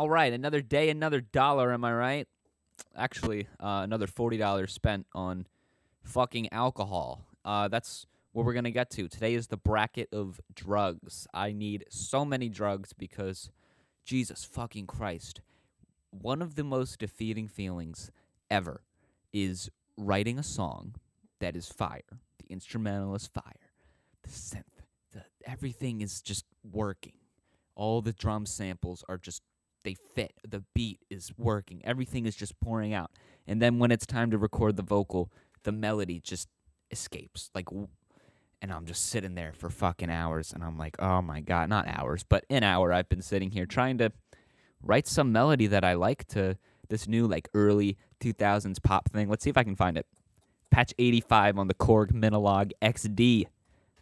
All right, another day, another dollar. Am I right? Actually, uh, another forty dollars spent on fucking alcohol. Uh, that's what we're gonna get to. Today is the bracket of drugs. I need so many drugs because, Jesus fucking Christ, one of the most defeating feelings ever is writing a song that is fire. The instrumental is fire. The synth, the everything is just working. All the drum samples are just they fit. The beat is working. Everything is just pouring out. And then when it's time to record the vocal, the melody just escapes. Like and I'm just sitting there for fucking hours and I'm like, "Oh my god, not hours, but an hour I've been sitting here trying to write some melody that I like to this new like early 2000s pop thing. Let's see if I can find it. Patch 85 on the Korg Minilogue XD,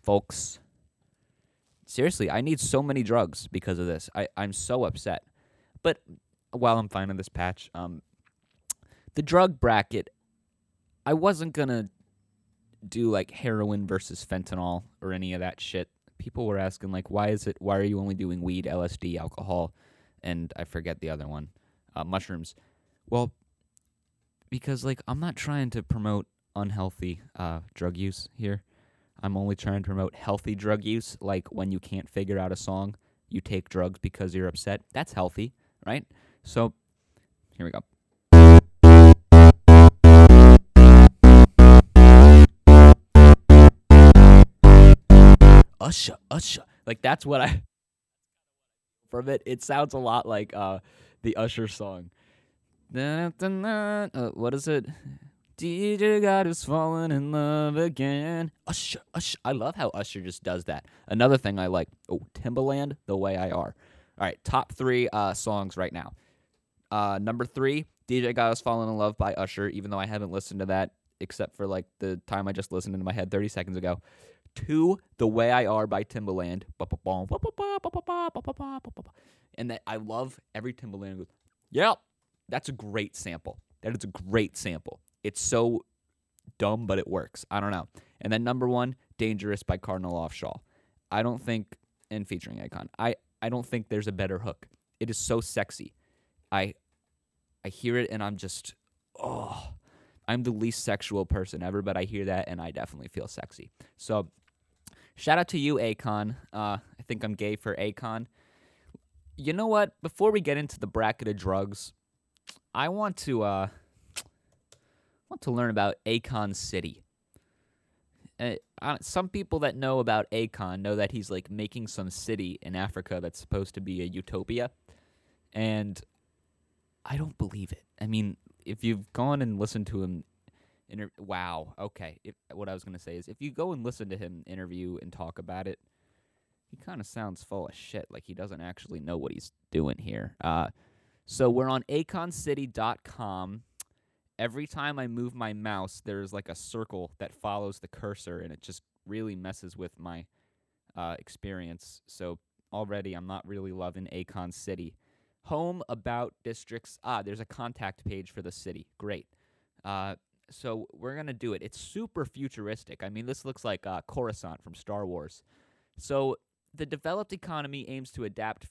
folks. Seriously, I need so many drugs because of this. I, I'm so upset. But while I'm finding this patch, um, the drug bracket, I wasn't gonna do like heroin versus fentanyl or any of that shit. People were asking like, why is it? Why are you only doing weed, LSD, alcohol, and I forget the other one, uh, mushrooms? Well, because like I'm not trying to promote unhealthy uh, drug use here. I'm only trying to promote healthy drug use, like when you can't figure out a song, you take drugs because you're upset. That's healthy, right? So, here we go. Usher, Usher. Like that's what I from it. It sounds a lot like uh the Usher song. Uh, what is it? DJ Got Us falling in love again. Usher, Usher. I love how Usher just does that. Another thing I like. Oh, Timbaland, The Way I Are. All right, top three uh, songs right now. Uh, number three, DJ is falling in love by Usher. Even though I haven't listened to that except for like the time I just listened into my head 30 seconds ago. Two, The Way I Are by Timbaland. And that I love every Timbaland goes, Yep. That's a great sample. That is a great sample. It's so dumb, but it works. I don't know. And then number one, Dangerous by Cardinal Offishall. I don't think, and featuring Akon, I, I don't think there's a better hook. It is so sexy. I I hear it and I'm just, oh, I'm the least sexual person ever, but I hear that and I definitely feel sexy. So shout out to you, Akon. Uh, I think I'm gay for Akon. You know what? Before we get into the bracket of drugs, I want to uh, want to learn about Akon City. Uh, some people that know about Akon know that he's like making some city in Africa that's supposed to be a utopia, and I don't believe it. I mean, if you've gone and listened to him, inter- wow, okay. If, what I was gonna say is, if you go and listen to him interview and talk about it, he kind of sounds full of shit. Like he doesn't actually know what he's doing here. Uh, so we're on akoncity.com. Every time I move my mouse, there's like a circle that follows the cursor, and it just really messes with my uh, experience. So already, I'm not really loving Akon City. Home about districts. Ah, there's a contact page for the city. Great. Uh, so we're gonna do it. It's super futuristic. I mean, this looks like uh, Coruscant from Star Wars. So the developed economy aims to adapt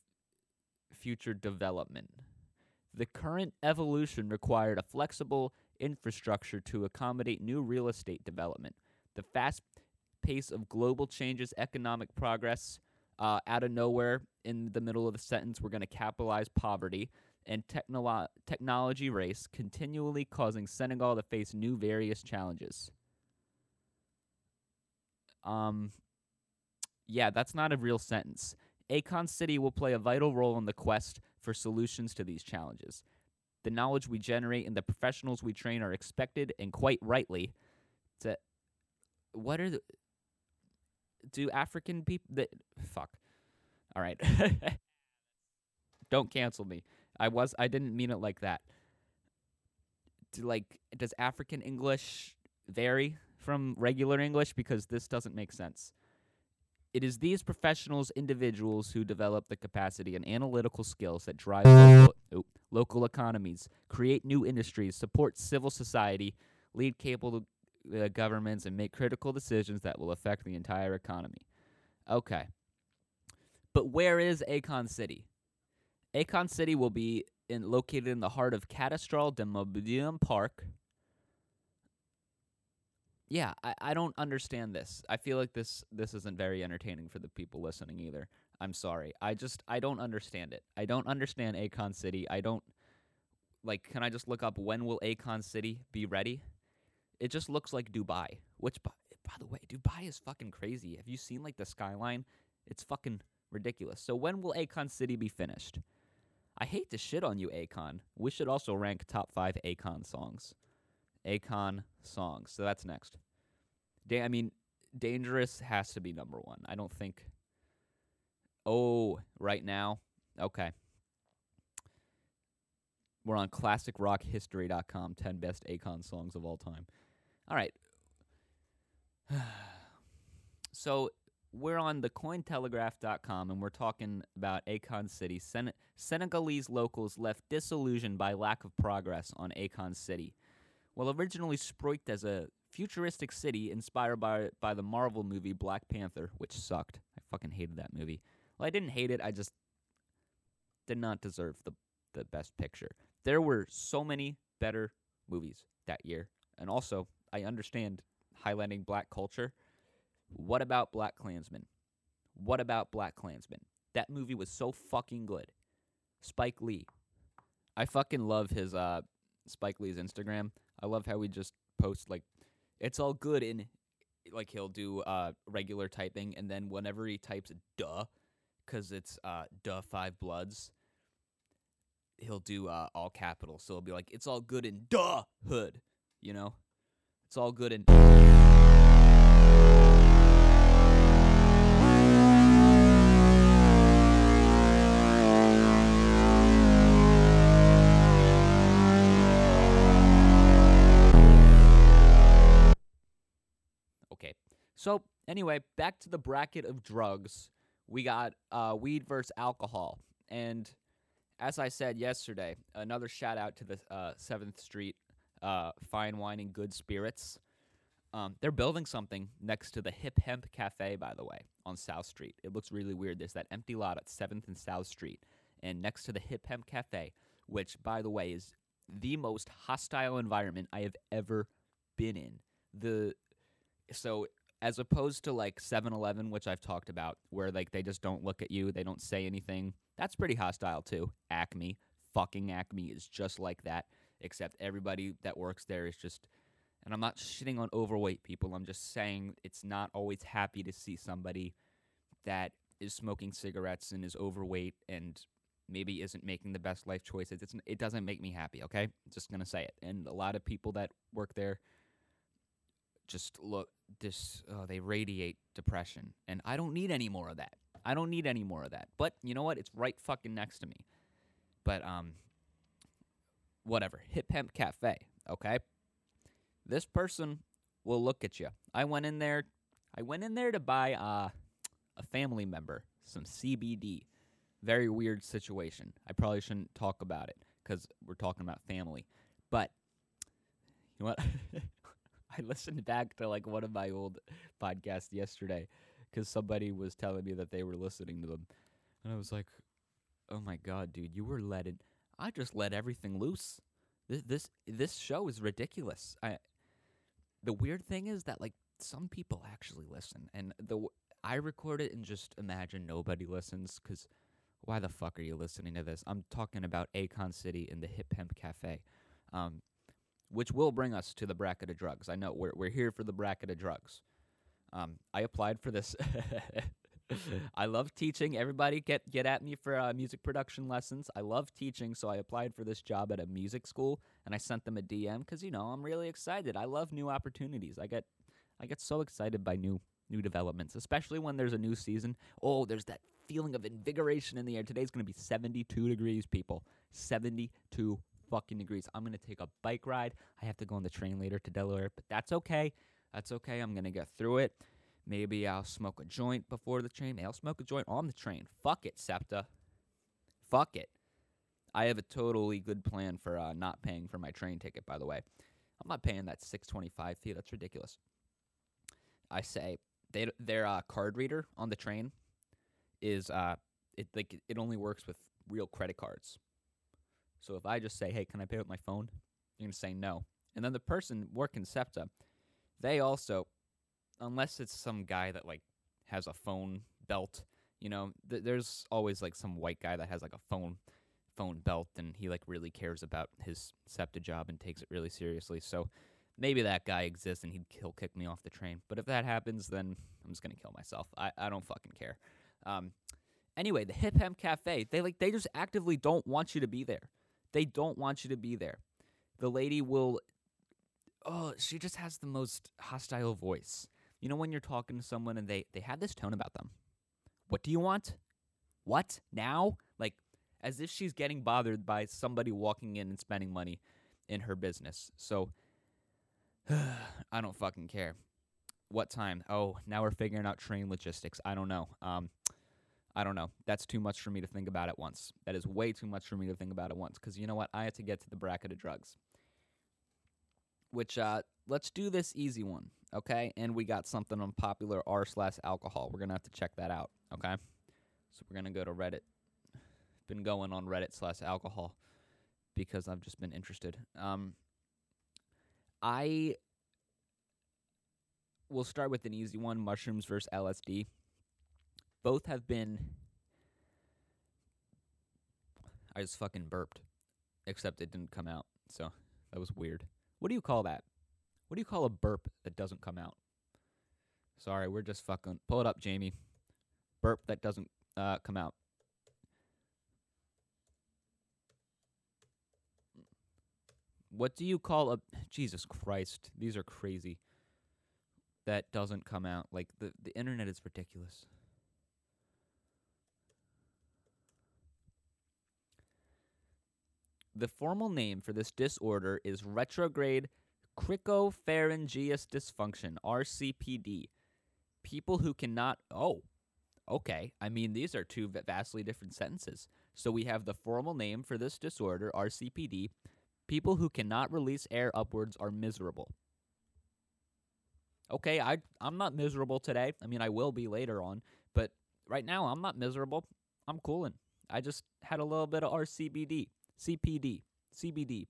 future development. The current evolution required a flexible infrastructure to accommodate new real estate development. The fast pace of global changes, economic progress, uh, out of nowhere in the middle of the sentence, we're going to capitalize poverty and technolo- technology race, continually causing Senegal to face new various challenges. Um, yeah, that's not a real sentence. Akon City will play a vital role in the quest for solutions to these challenges. The knowledge we generate and the professionals we train are expected, and quite rightly, to what are the do African people that fuck? All right, don't cancel me. I was I didn't mean it like that. Do like does African English vary from regular English because this doesn't make sense. It is these professionals, individuals who develop the capacity and analytical skills that drive local, oop, local economies, create new industries, support civil society, lead capable uh, governments, and make critical decisions that will affect the entire economy. Okay. But where is Akon City? Akon City will be in, located in the heart of Catastral de Mobilium Park. Yeah, I, I don't understand this. I feel like this this isn't very entertaining for the people listening either. I'm sorry. I just I don't understand it. I don't understand Akon City. I don't like can I just look up when will Akon City be ready? It just looks like Dubai. Which by, by the way, Dubai is fucking crazy. Have you seen like the skyline? It's fucking ridiculous. So when will Akon City be finished? I hate to shit on you, Akon. We should also rank top five Akon songs. Akon songs. So that's next. Da- I mean, Dangerous has to be number one. I don't think. Oh, right now? Okay. We're on classicrockhistory.com 10 best Akon songs of all time. All right. so we're on the cointelegraph.com and we're talking about Akon City. Sen- Senegalese locals left disillusioned by lack of progress on Akon City. Well, originally sproiked as a futuristic city inspired by by the Marvel movie Black Panther, which sucked. I fucking hated that movie. Well, I didn't hate it. I just did not deserve the the best picture. There were so many better movies that year. And also, I understand highlighting black culture. What about Black Klansman? What about Black Klansman? That movie was so fucking good. Spike Lee. I fucking love his uh Spike Lee's Instagram. I love how we just post like it's all good in like he'll do uh regular typing and then whenever he types duh cuz it's uh duh five bloods he'll do uh all capitals. So he'll be like it's all good in duh hood, you know? It's all good in So anyway, back to the bracket of drugs. We got uh, weed versus alcohol, and as I said yesterday, another shout out to the uh, Seventh Street uh, Fine Wine and Good Spirits. Um, they're building something next to the Hip Hemp Cafe, by the way, on South Street. It looks really weird. There's that empty lot at Seventh and South Street, and next to the Hip Hemp Cafe, which, by the way, is the most hostile environment I have ever been in. The so as opposed to like 7-Eleven, which I've talked about, where like they just don't look at you, they don't say anything. That's pretty hostile too. Acme, fucking Acme is just like that, except everybody that works there is just. And I'm not shitting on overweight people. I'm just saying it's not always happy to see somebody that is smoking cigarettes and is overweight and maybe isn't making the best life choices. It's, it doesn't make me happy, okay? Just going to say it. And a lot of people that work there just look this uh, they radiate depression and i don't need any more of that. I don't need any more of that. But you know what? It's right fucking next to me. But um whatever. Hip hemp cafe okay? This person will look at you i went in there i went in there to buy uh, a family member some cbd very weird situation. I probably shouldn't talk about it because we're talking about family. But you know what I listened back to like one of my old podcasts yesterday because somebody was telling me that they were listening to them, and I was like, "Oh my god, dude, you were letting I just let everything loose. This this this show is ridiculous. I the weird thing is that like some people actually listen, and the I record it and just imagine nobody listens because why the fuck are you listening to this? I'm talking about Akon City in the Hip Hemp Cafe. Um, which will bring us to the bracket of drugs. I know we're we're here for the bracket of drugs. Um, I applied for this. I love teaching. Everybody get get at me for uh, music production lessons. I love teaching, so I applied for this job at a music school, and I sent them a DM because you know I'm really excited. I love new opportunities. I get I get so excited by new new developments, especially when there's a new season. Oh, there's that feeling of invigoration in the air. Today's going to be 72 degrees, people. 72 fucking degrees. I'm gonna take a bike ride. I have to go on the train later to Delaware, but that's okay. That's okay. I'm gonna get through it. Maybe I'll smoke a joint before the train. I'll smoke a joint on the train. Fuck it, SEPTA. Fuck it. I have a totally good plan for uh, not paying for my train ticket. By the way, I'm not paying that 625 fee. That's ridiculous. I say they their uh, card reader on the train is uh it like it only works with real credit cards. So if I just say, "Hey, can I pay with my phone?" You're gonna say no, and then the person working SEPTA, they also, unless it's some guy that like has a phone belt, you know, th- there's always like some white guy that has like a phone phone belt and he like really cares about his SEPTA job and takes it really seriously. So maybe that guy exists and he'd he'll kick me off the train. But if that happens, then I'm just gonna kill myself. I, I don't fucking care. Um, anyway, the Hip Hemp Cafe, they like they just actively don't want you to be there. They don't want you to be there. The lady will oh, she just has the most hostile voice. You know when you're talking to someone and they they have this tone about them. What do you want? What? Now? Like as if she's getting bothered by somebody walking in and spending money in her business. So I don't fucking care. What time? Oh, now we're figuring out train logistics. I don't know. Um, I don't know. That's too much for me to think about at once. That is way too much for me to think about at once. Because you know what? I had to get to the bracket of drugs. Which, uh, let's do this easy one, okay? And we got something on popular r slash alcohol. We're gonna have to check that out, okay? So we're gonna go to Reddit. Been going on Reddit slash alcohol because I've just been interested. Um, I will start with an easy one mushrooms versus LSD. Both have been. I just fucking burped. Except it didn't come out. So that was weird. What do you call that? What do you call a burp that doesn't come out? Sorry, we're just fucking. Pull it up, Jamie. Burp that doesn't uh, come out. What do you call a Jesus Christ? These are crazy. That doesn't come out. Like the the internet is ridiculous. The formal name for this disorder is retrograde cricopharyngeus dysfunction, RCPD. People who cannot Oh, okay. I mean, these are two vastly different sentences. So we have the formal name for this disorder, RCPD, People who cannot release air upwards are miserable. Okay, I I'm not miserable today. I mean, I will be later on, but right now I'm not miserable. I'm cooling. I just had a little bit of RCBD, CPD, CBD,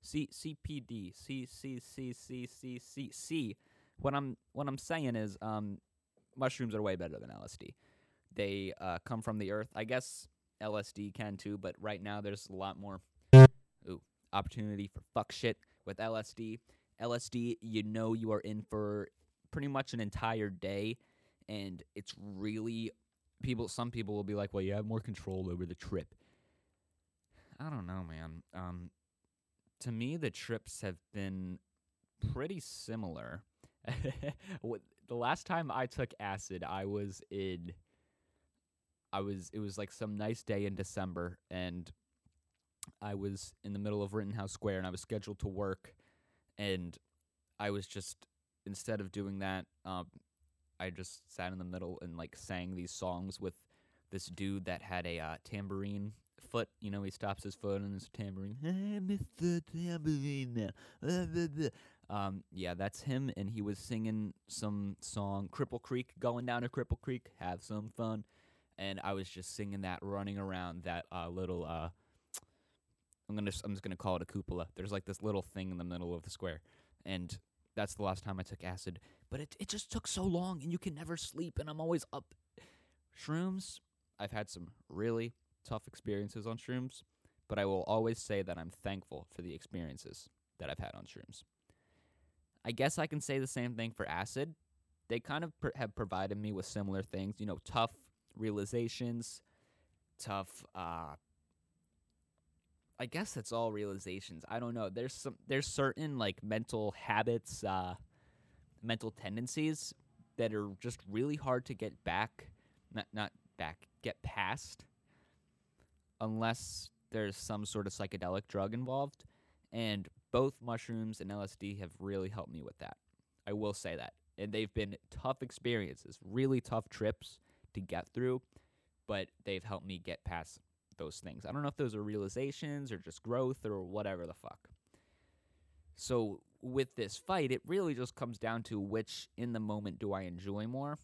C CPD, C C C C C C C. What I'm what I'm saying is, um, mushrooms are way better than LSD. They uh, come from the earth. I guess LSD can too, but right now there's a lot more opportunity for fuck shit with LSD. LSD, you know you are in for pretty much an entire day and it's really people some people will be like, "Well, you have more control over the trip." I don't know, man. Um to me the trips have been pretty similar. the last time I took acid, I was in I was it was like some nice day in December and I was in the middle of Rittenhouse Square and I was scheduled to work, and I was just instead of doing that, um, I just sat in the middle and like sang these songs with this dude that had a uh, tambourine foot. You know, he stops his foot and there's a tambourine. Hey, Mr. Tambourine Man. Um, yeah, that's him, and he was singing some song, Cripple Creek, going down to Cripple Creek, have some fun, and I was just singing that, running around that uh, little uh, I'm gonna I'm just gonna call it a cupola. There's like this little thing in the middle of the square, and that's the last time I took acid. But it it just took so long, and you can never sleep, and I'm always up. Shrooms, I've had some really tough experiences on shrooms, but I will always say that I'm thankful for the experiences that I've had on shrooms. I guess I can say the same thing for acid. They kind of pr- have provided me with similar things, you know, tough realizations, tough uh, I guess that's all realizations. I don't know. There's some there's certain like mental habits, uh mental tendencies that are just really hard to get back not not back, get past unless there's some sort of psychedelic drug involved. And both mushrooms and LSD have really helped me with that. I will say that. And they've been tough experiences, really tough trips to get through, but they've helped me get past those things. I don't know if those are realizations or just growth or whatever the fuck. So with this fight, it really just comes down to which in the moment do I enjoy more?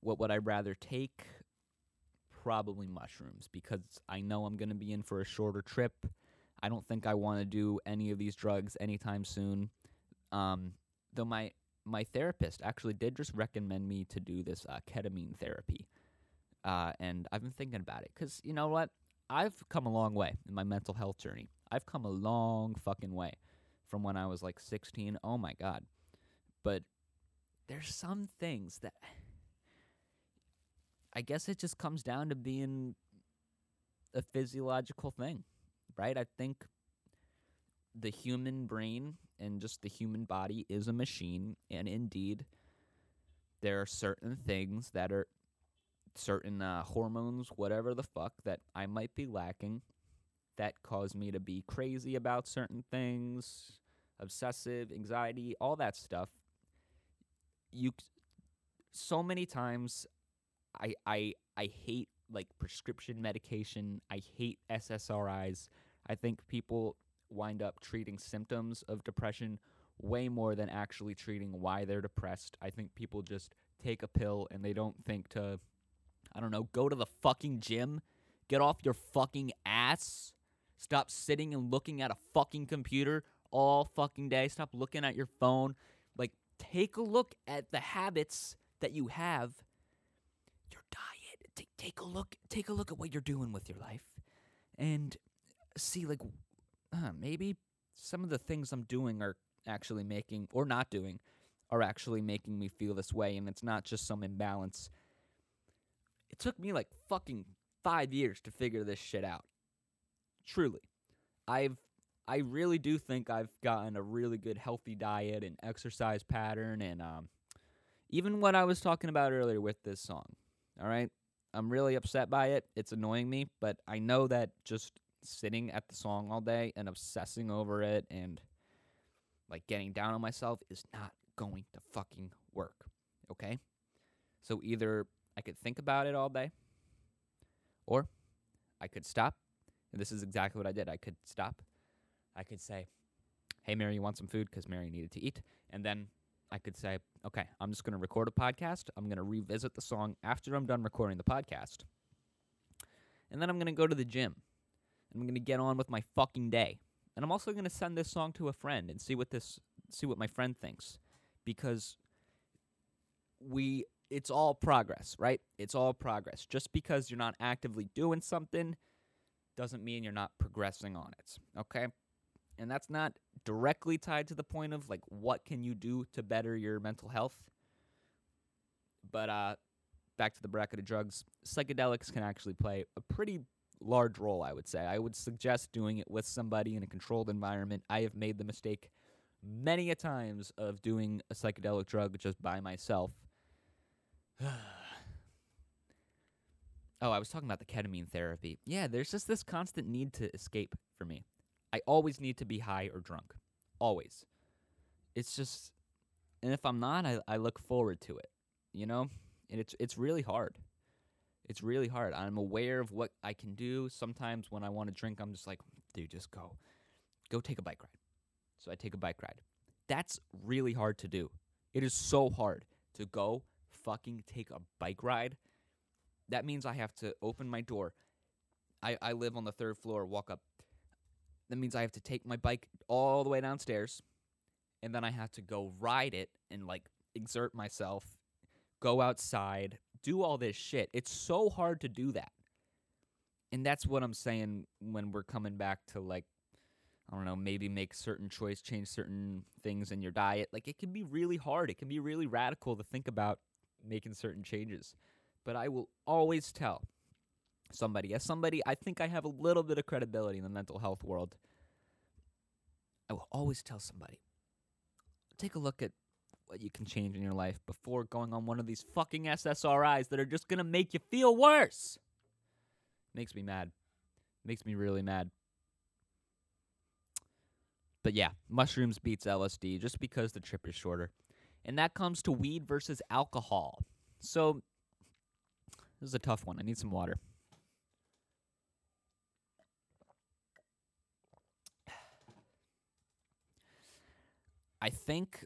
What would I rather take? Probably mushrooms because I know I'm going to be in for a shorter trip. I don't think I want to do any of these drugs anytime soon. Um, though my my therapist actually did just recommend me to do this uh, ketamine therapy, uh, and I've been thinking about it because you know what, I've come a long way in my mental health journey. I've come a long fucking way from when I was like 16. Oh my god, but there's some things that I guess it just comes down to being a physiological thing, right? I think the human brain and just the human body is a machine, and indeed, there are certain things that are certain uh, hormones, whatever the fuck, that I might be lacking that cause me to be crazy about certain things, obsessive, anxiety, all that stuff. You so many times I I I hate like prescription medication. I hate SSRIs. I think people wind up treating symptoms of depression way more than actually treating why they're depressed. I think people just take a pill and they don't think to I don't know, go to the fucking gym, get off your fucking ass, stop sitting and looking at a fucking computer all fucking day, stop looking at your phone. Like take a look at the habits that you have. Take take a look take a look at what you're doing with your life, and see like uh, maybe some of the things I'm doing are actually making or not doing are actually making me feel this way, and it's not just some imbalance. It took me like fucking five years to figure this shit out. Truly, I've I really do think I've gotten a really good healthy diet and exercise pattern and um, even what I was talking about earlier with this song. All right. I'm really upset by it. It's annoying me, but I know that just sitting at the song all day and obsessing over it and like getting down on myself is not going to fucking work. Okay? So either I could think about it all day or I could stop. And this is exactly what I did. I could stop. I could say, "Hey Mary, you want some food?" cuz Mary needed to eat. And then I could say, okay, I'm just going to record a podcast. I'm going to revisit the song after I'm done recording the podcast. And then I'm going to go to the gym. And I'm going to get on with my fucking day. And I'm also going to send this song to a friend and see what this see what my friend thinks because we it's all progress, right? It's all progress. Just because you're not actively doing something doesn't mean you're not progressing on it. Okay? and that's not directly tied to the point of like what can you do to better your mental health? But uh back to the bracket of drugs psychedelics can actually play a pretty large role i would say. I would suggest doing it with somebody in a controlled environment. I have made the mistake many a times of doing a psychedelic drug just by myself. Oh i was talking about the ketamine therapy. Yeah there's just this constant need to escape for me I always need to be high or drunk. Always. It's just and if I'm not, I, I look forward to it. You know? And it's it's really hard. It's really hard. I'm aware of what I can do. Sometimes when I want to drink, I'm just like, dude, just go. Go take a bike ride. So I take a bike ride. That's really hard to do. It is so hard to go fucking take a bike ride. That means I have to open my door. I, I live on the third floor, walk up that means I have to take my bike all the way downstairs and then I have to go ride it and like exert myself, go outside, do all this shit. It's so hard to do that. And that's what I'm saying when we're coming back to like I don't know, maybe make certain choice, change certain things in your diet. Like it can be really hard. It can be really radical to think about making certain changes. But I will always tell somebody, as somebody I think I have a little bit of credibility in the mental health world, I will always tell somebody take a look at what you can change in your life before going on one of these fucking SSRIs that are just going to make you feel worse. Makes me mad. Makes me really mad. But yeah, mushrooms beats LSD just because the trip is shorter. And that comes to weed versus alcohol. So, this is a tough one. I need some water. I think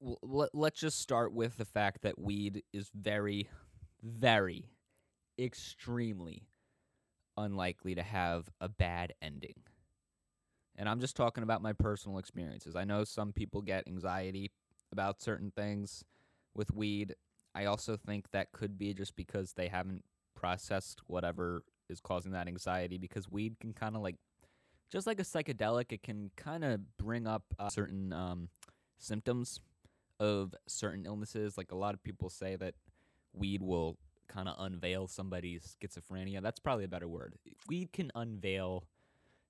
let, let's just start with the fact that weed is very, very, extremely unlikely to have a bad ending. And I'm just talking about my personal experiences. I know some people get anxiety about certain things with weed. I also think that could be just because they haven't processed whatever is causing that anxiety because weed can kind of like just like a psychedelic it can kind of bring up uh, certain um, symptoms of certain illnesses. Like a lot of people say that weed will kind of unveil somebody's schizophrenia. That's probably a better word. Weed can unveil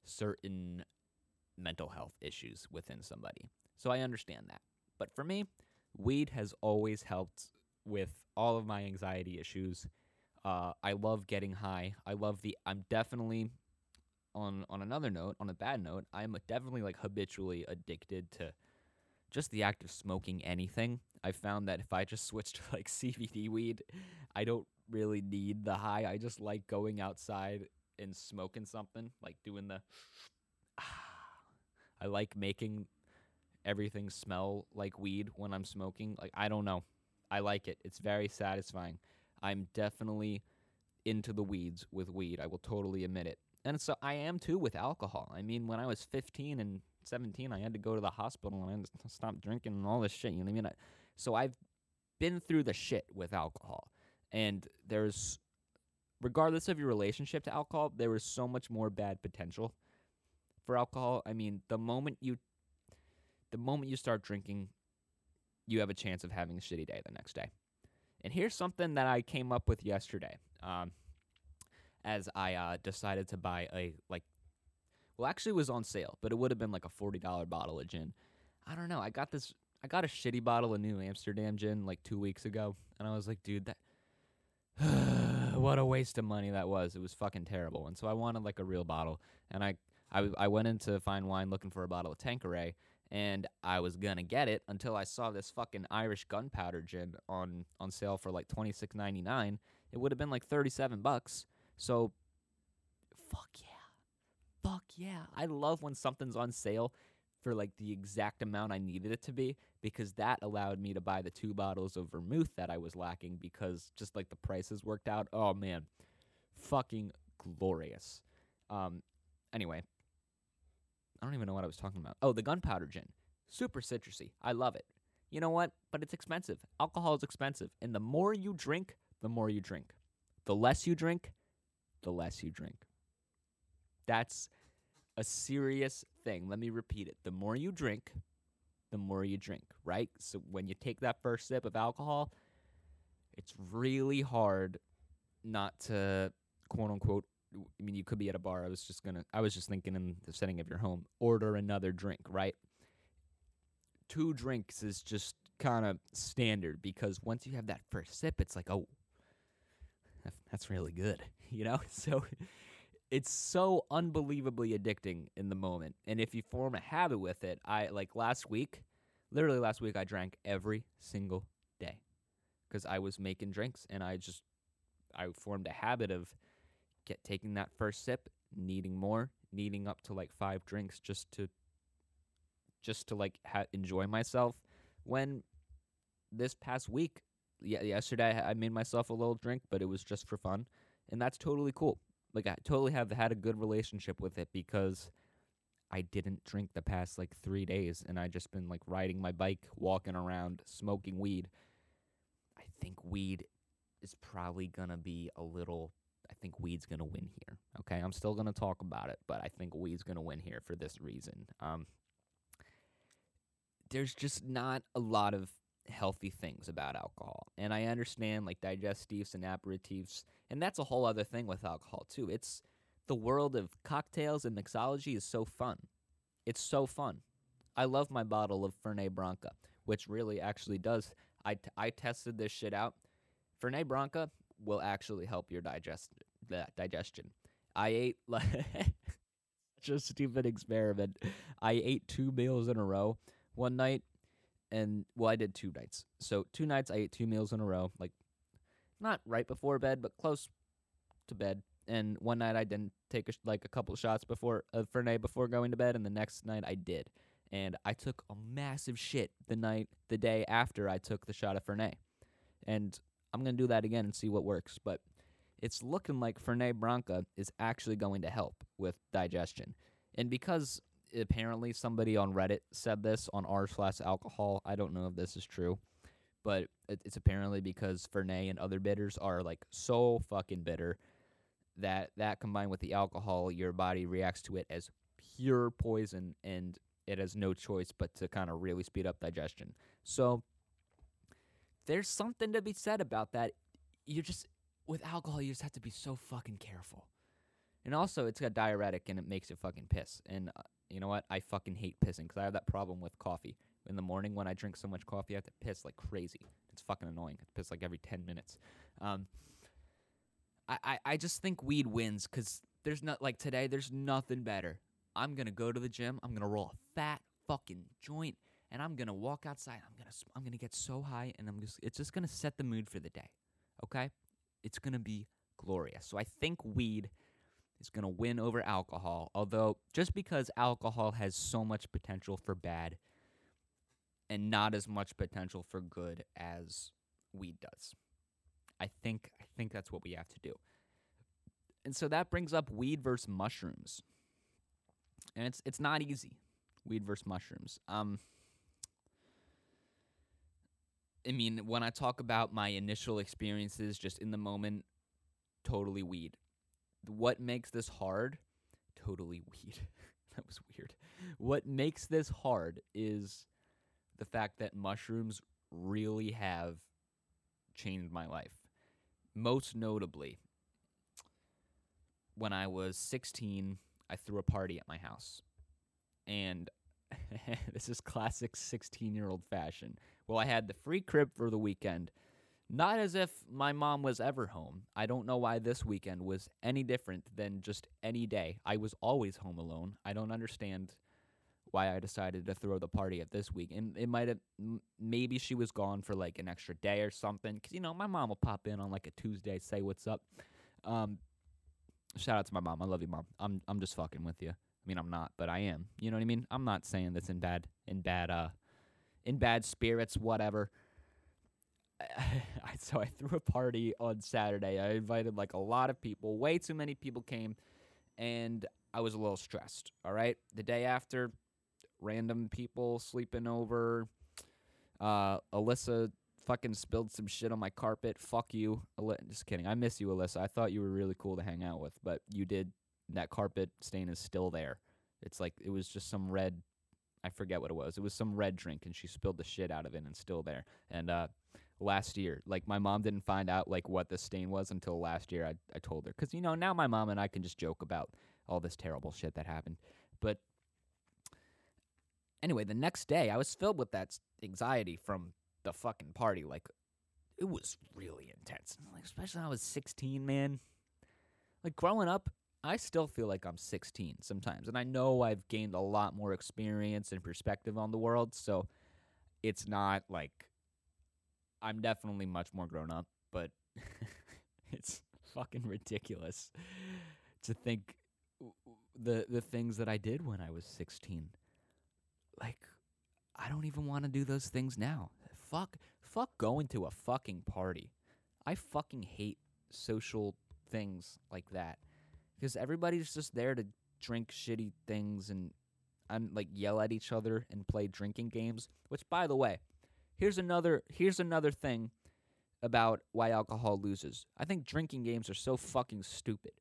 certain mental health issues within somebody. So i understand that. But for me weed has always helped with all of my anxiety issues. Uh, I love getting high. I love the. I'm definitely on on another note, on a bad note, I'm definitely like habitually addicted to just the act of smoking anything. I found that if I just switch to like CBD weed, I don't really need the high. I just like going outside and smoking something, like doing the. I like making everything smell like weed when I'm smoking. Like I don't know. I like it. It's very satisfying. I'm definitely into the weeds with weed. I will totally admit it. And so I am too with alcohol. I mean, when I was 15 and 17, I had to go to the hospital and I had to stop drinking and all this shit. You know what I mean? I, so I've been through the shit with alcohol. And there's, regardless of your relationship to alcohol, there is so much more bad potential for alcohol. I mean, the moment you, the moment you start drinking, you have a chance of having a shitty day the next day. And here's something that I came up with yesterday. Um, as I uh, decided to buy a like, well, actually, it was on sale, but it would have been like a forty dollar bottle of gin. I don't know. I got this. I got a shitty bottle of New Amsterdam gin like two weeks ago, and I was like, dude, that. what a waste of money that was. It was fucking terrible. And so I wanted like a real bottle, and I I, I went into fine wine looking for a bottle of Tanqueray, and I was gonna get it until I saw this fucking Irish gunpowder gin on on sale for like twenty six ninety nine. It would have been like thirty seven bucks. So, fuck yeah, fuck yeah. I love when something's on sale for like the exact amount I needed it to be because that allowed me to buy the two bottles of vermouth that I was lacking because just like the prices worked out. Oh man, fucking glorious. Um, anyway, I don't even know what I was talking about. Oh, the gunpowder gin. Super citrusy. I love it. You know what? But it's expensive. Alcohol is expensive. And the more you drink, the more you drink. The less you drink, the less you drink. That's a serious thing. Let me repeat it. The more you drink, the more you drink, right? So when you take that first sip of alcohol, it's really hard not to quote unquote I mean, you could be at a bar. I was just gonna. I was just thinking in the setting of your home, order another drink, right? Two drinks is just kind of standard because once you have that first sip, it's like, oh, that's really good, you know. So it's so unbelievably addicting in the moment, and if you form a habit with it, I like last week, literally last week, I drank every single day because I was making drinks, and I just I formed a habit of get taking that first sip, needing more, needing up to like five drinks just to just to like ha- enjoy myself. When this past week, yeah, yesterday I made myself a little drink, but it was just for fun, and that's totally cool. Like I totally have had a good relationship with it because I didn't drink the past like three days, and I just been like riding my bike, walking around, smoking weed. I think weed is probably gonna be a little I think weed's to win here. Okay, I'm still to talk about it, but I think weed's to win here for this reason. Um, there's just not a lot of healthy things about alcohol. And I understand like digestives and aperitifs, and that's a whole other thing with alcohol too. It's the world of cocktails and mixology is so fun. It's so fun. I love my bottle of Fernet Branca, which really actually does. I, t- I tested this shit out. Fernet Branca will actually help your digest digestion. I ate like such a stupid experiment. I ate two meals in a row one night, and well, I did two nights. So two nights I ate two meals in a row, like not right before bed, but close to bed. And one night I didn't take a, like a couple shots before uh, of Fernet before going to bed, and the next night I did. and I took a massive shit the night, the day after I took the shot of Fernet. And I'm to do that again and see what works. But it's looking like Fernet Branca is actually going to help with digestion. And because apparently somebody on Reddit said this on r slash alcohol, I don't know if this is true, but it's apparently because Fernet and other bitters are like so fucking bitter that that combined with the alcohol, your body reacts to it as pure poison and it has no choice but to kind of really speed up digestion. So there's something to be said about that. You just with alcohol, you just have to be so fucking careful. And also, it's a diuretic and it makes you fucking piss. And uh, you know what? I fucking hate pissing because I have that problem with coffee. In the morning, when I drink so much coffee, I have to piss like crazy. It's fucking annoying. I piss like every 10 minutes. Um, I, I, I just think weed wins because there's not, like today, there's nothing better. I'm going to go to the gym. I'm going to roll a fat fucking joint and I'm to walk outside. I'm to, I'm to get so high and I'm just, it's just to set the mood for the day. Okay? It's to be glorious. So I think weed is going to win over alcohol. Although, just because alcohol has so much potential for bad and not as much potential for good as weed does. I think I think that's what we have to do. And so that brings up weed versus mushrooms. And it's it's not easy. Weed versus mushrooms. Um I mean, when I talk about my initial experiences just in the moment, totally weed. What makes this hard? Totally weed. that was weird. What makes this hard is the fact that mushrooms really have changed my life. Most notably, when I was 16, I threw a party at my house. And this is classic 16 year old fashion. Well, I had the free crib for the weekend. Not as if my mom was ever home. I don't know why this weekend was any different than just any day. I was always home alone. I don't understand why I decided to throw the party at this week. And it might have, maybe she was gone for like an extra day or something. Because, you know, my mom will pop in on like a Tuesday, say what's up. Um, shout out to my mom. I love you, mom. I'm, I'm just fucking with you. I mean, I'm not, but I am. You know what I mean? I'm not saying this in bad, in bad, uh, in bad spirits, whatever. so I threw a party on Saturday. I invited like a lot of people. Way too many people came, and I was a little stressed. All right. The day after, random people sleeping over. Uh, Alyssa fucking spilled some shit on my carpet. Fuck you. Just kidding. I miss you, Alyssa. I thought you were really cool to hang out with, but you did. That carpet stain is still there. It's like it was just some red. I forget what it was. It was some red drink, and she spilled the shit out of it, and it's still there. And uh, last year. Like my mom didn't find out like what the stain was until last year. I I told her because you know now my mom and I can just joke about all this terrible shit that happened. But anyway, the next day I was filled with that anxiety from the fucking party. Like it was really intense. Like especially when I was 16, man. Like growing up, I still feel like I'm 16 sometimes, and I know I've gained a lot more experience and perspective on the world. So it's not like I'm definitely much more grown up, but it's fucking ridiculous to think the the things that I did when I was 16. Like I don't even want to do those things now. Fuck fuck going to a fucking party. I fucking hate social things like that because everybody's just there to drink shitty things and and like yell at each other and play drinking games, which by the way, Here's another here's another thing about why alcohol loses. I think drinking games are so fucking stupid.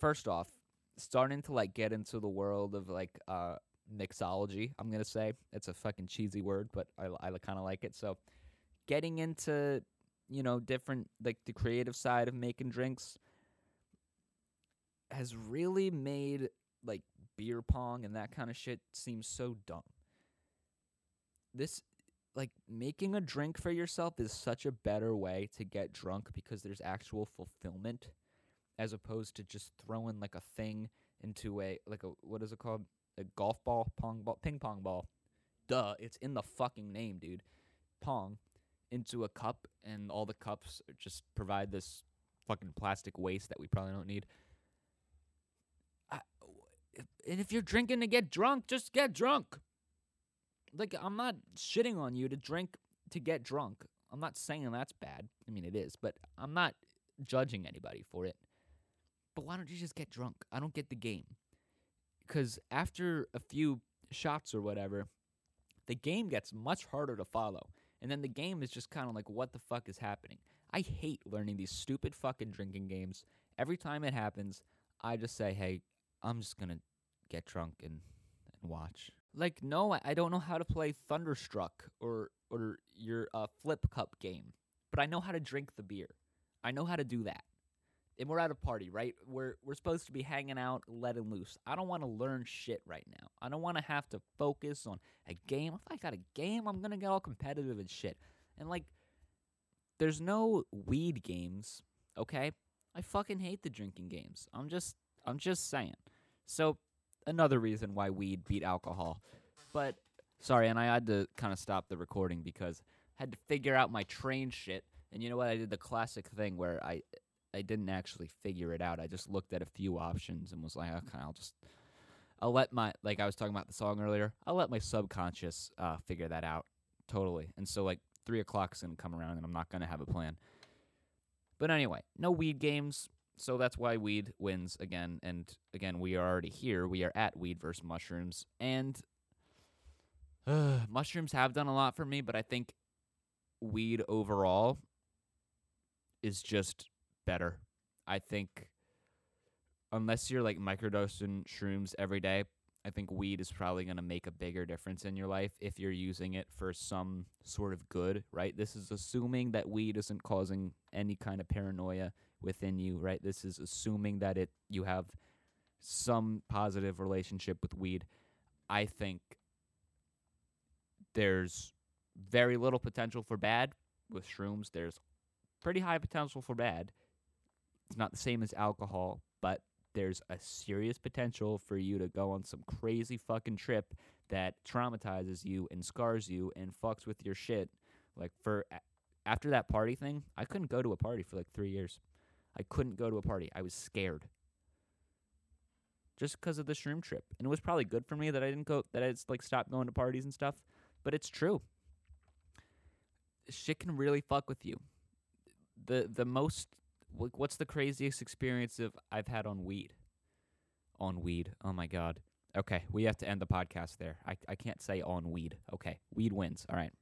First off, starting to like get into the world of like uh mixology, I'm going to say. It's a fucking cheesy word, but I I kind of like it. So, getting into you know different like the creative side of making drinks has really made like beer pong and that kind of shit seem so dumb this like making a drink for yourself is such a better way to get drunk because there's actual fulfillment as opposed to just throwing like a thing into a like a what is it called? A golf ball? Pong ball? Ping pong ball. Duh it's in the fucking name dude. Pong into a cup and all the cups just provide this fucking plastic waste that we probably don't need. I, and if you're drinking to get drunk, just get drunk. Like I'm not shitting on you to drink to get drunk. I'm not saying that's bad. I mean it is, but I'm not judging anybody for it. But why don't you just get drunk? I don't get the game. Cuz after a few shots or whatever, the game gets much harder to follow. And then the game is just kind of like, what the fuck is happening? I hate learning these stupid fucking drinking games. Every time it happens, I just say, hey, I'm just going to get drunk and, and watch. Like, no, I don't know how to play Thunderstruck or, or your uh, Flip Cup game, but I know how to drink the beer. I know how to do that and we're at a party, right? We're we're supposed to be hanging out, letting loose. I don't want to learn shit right now. I don't want to have to focus on a game. If I got a game, I'm gonna get all competitive and shit. And like, there's no weed games, okay? I fucking hate the drinking games. I'm just I'm just saying. So another reason why weed beat alcohol. But sorry, and I had to kind of stop the recording because I had to figure out my train shit. And you know what? I did the classic thing where I I didn't actually figure it out. I just looked at a few options and was like, okay, I'll just I'll let my like I was talking about the song earlier. I'll let my subconscious uh, figure that out totally. And so like three o'clock's gonna come around and I'm not gonna have a plan. But anyway, no weed games. So that's why weed wins again. And again, we are already here. We are at weed versus mushrooms, and uh, mushrooms have done a lot for me. But I think weed overall is just better. I think unless you're like microdosing shrooms every day, I think weed is probably going to make a bigger difference in your life if you're using it for some sort of good, right? This is assuming that weed isn't causing any kind of paranoia within you, right? This is assuming that it you have some positive relationship with weed. I think there's very little potential for bad with shrooms. There's pretty high potential for bad. It's not the same as alcohol, but there's a serious potential for you to go on some crazy fucking trip that traumatizes you and scars you and fucks with your shit. Like for after that party thing, I couldn't go to a party for like 3 years. I couldn't go to a party. I was scared. Just because of the shroom trip. And it was probably good for me that I didn't go that I just like stopped going to parties and stuff, but it's true. Shit can really fuck with you. The the most what's the craziest experience of I've had on weed? On weed. Oh my god. Okay, we have to end the podcast there. I I can't say on weed. Okay, weed wins. All right.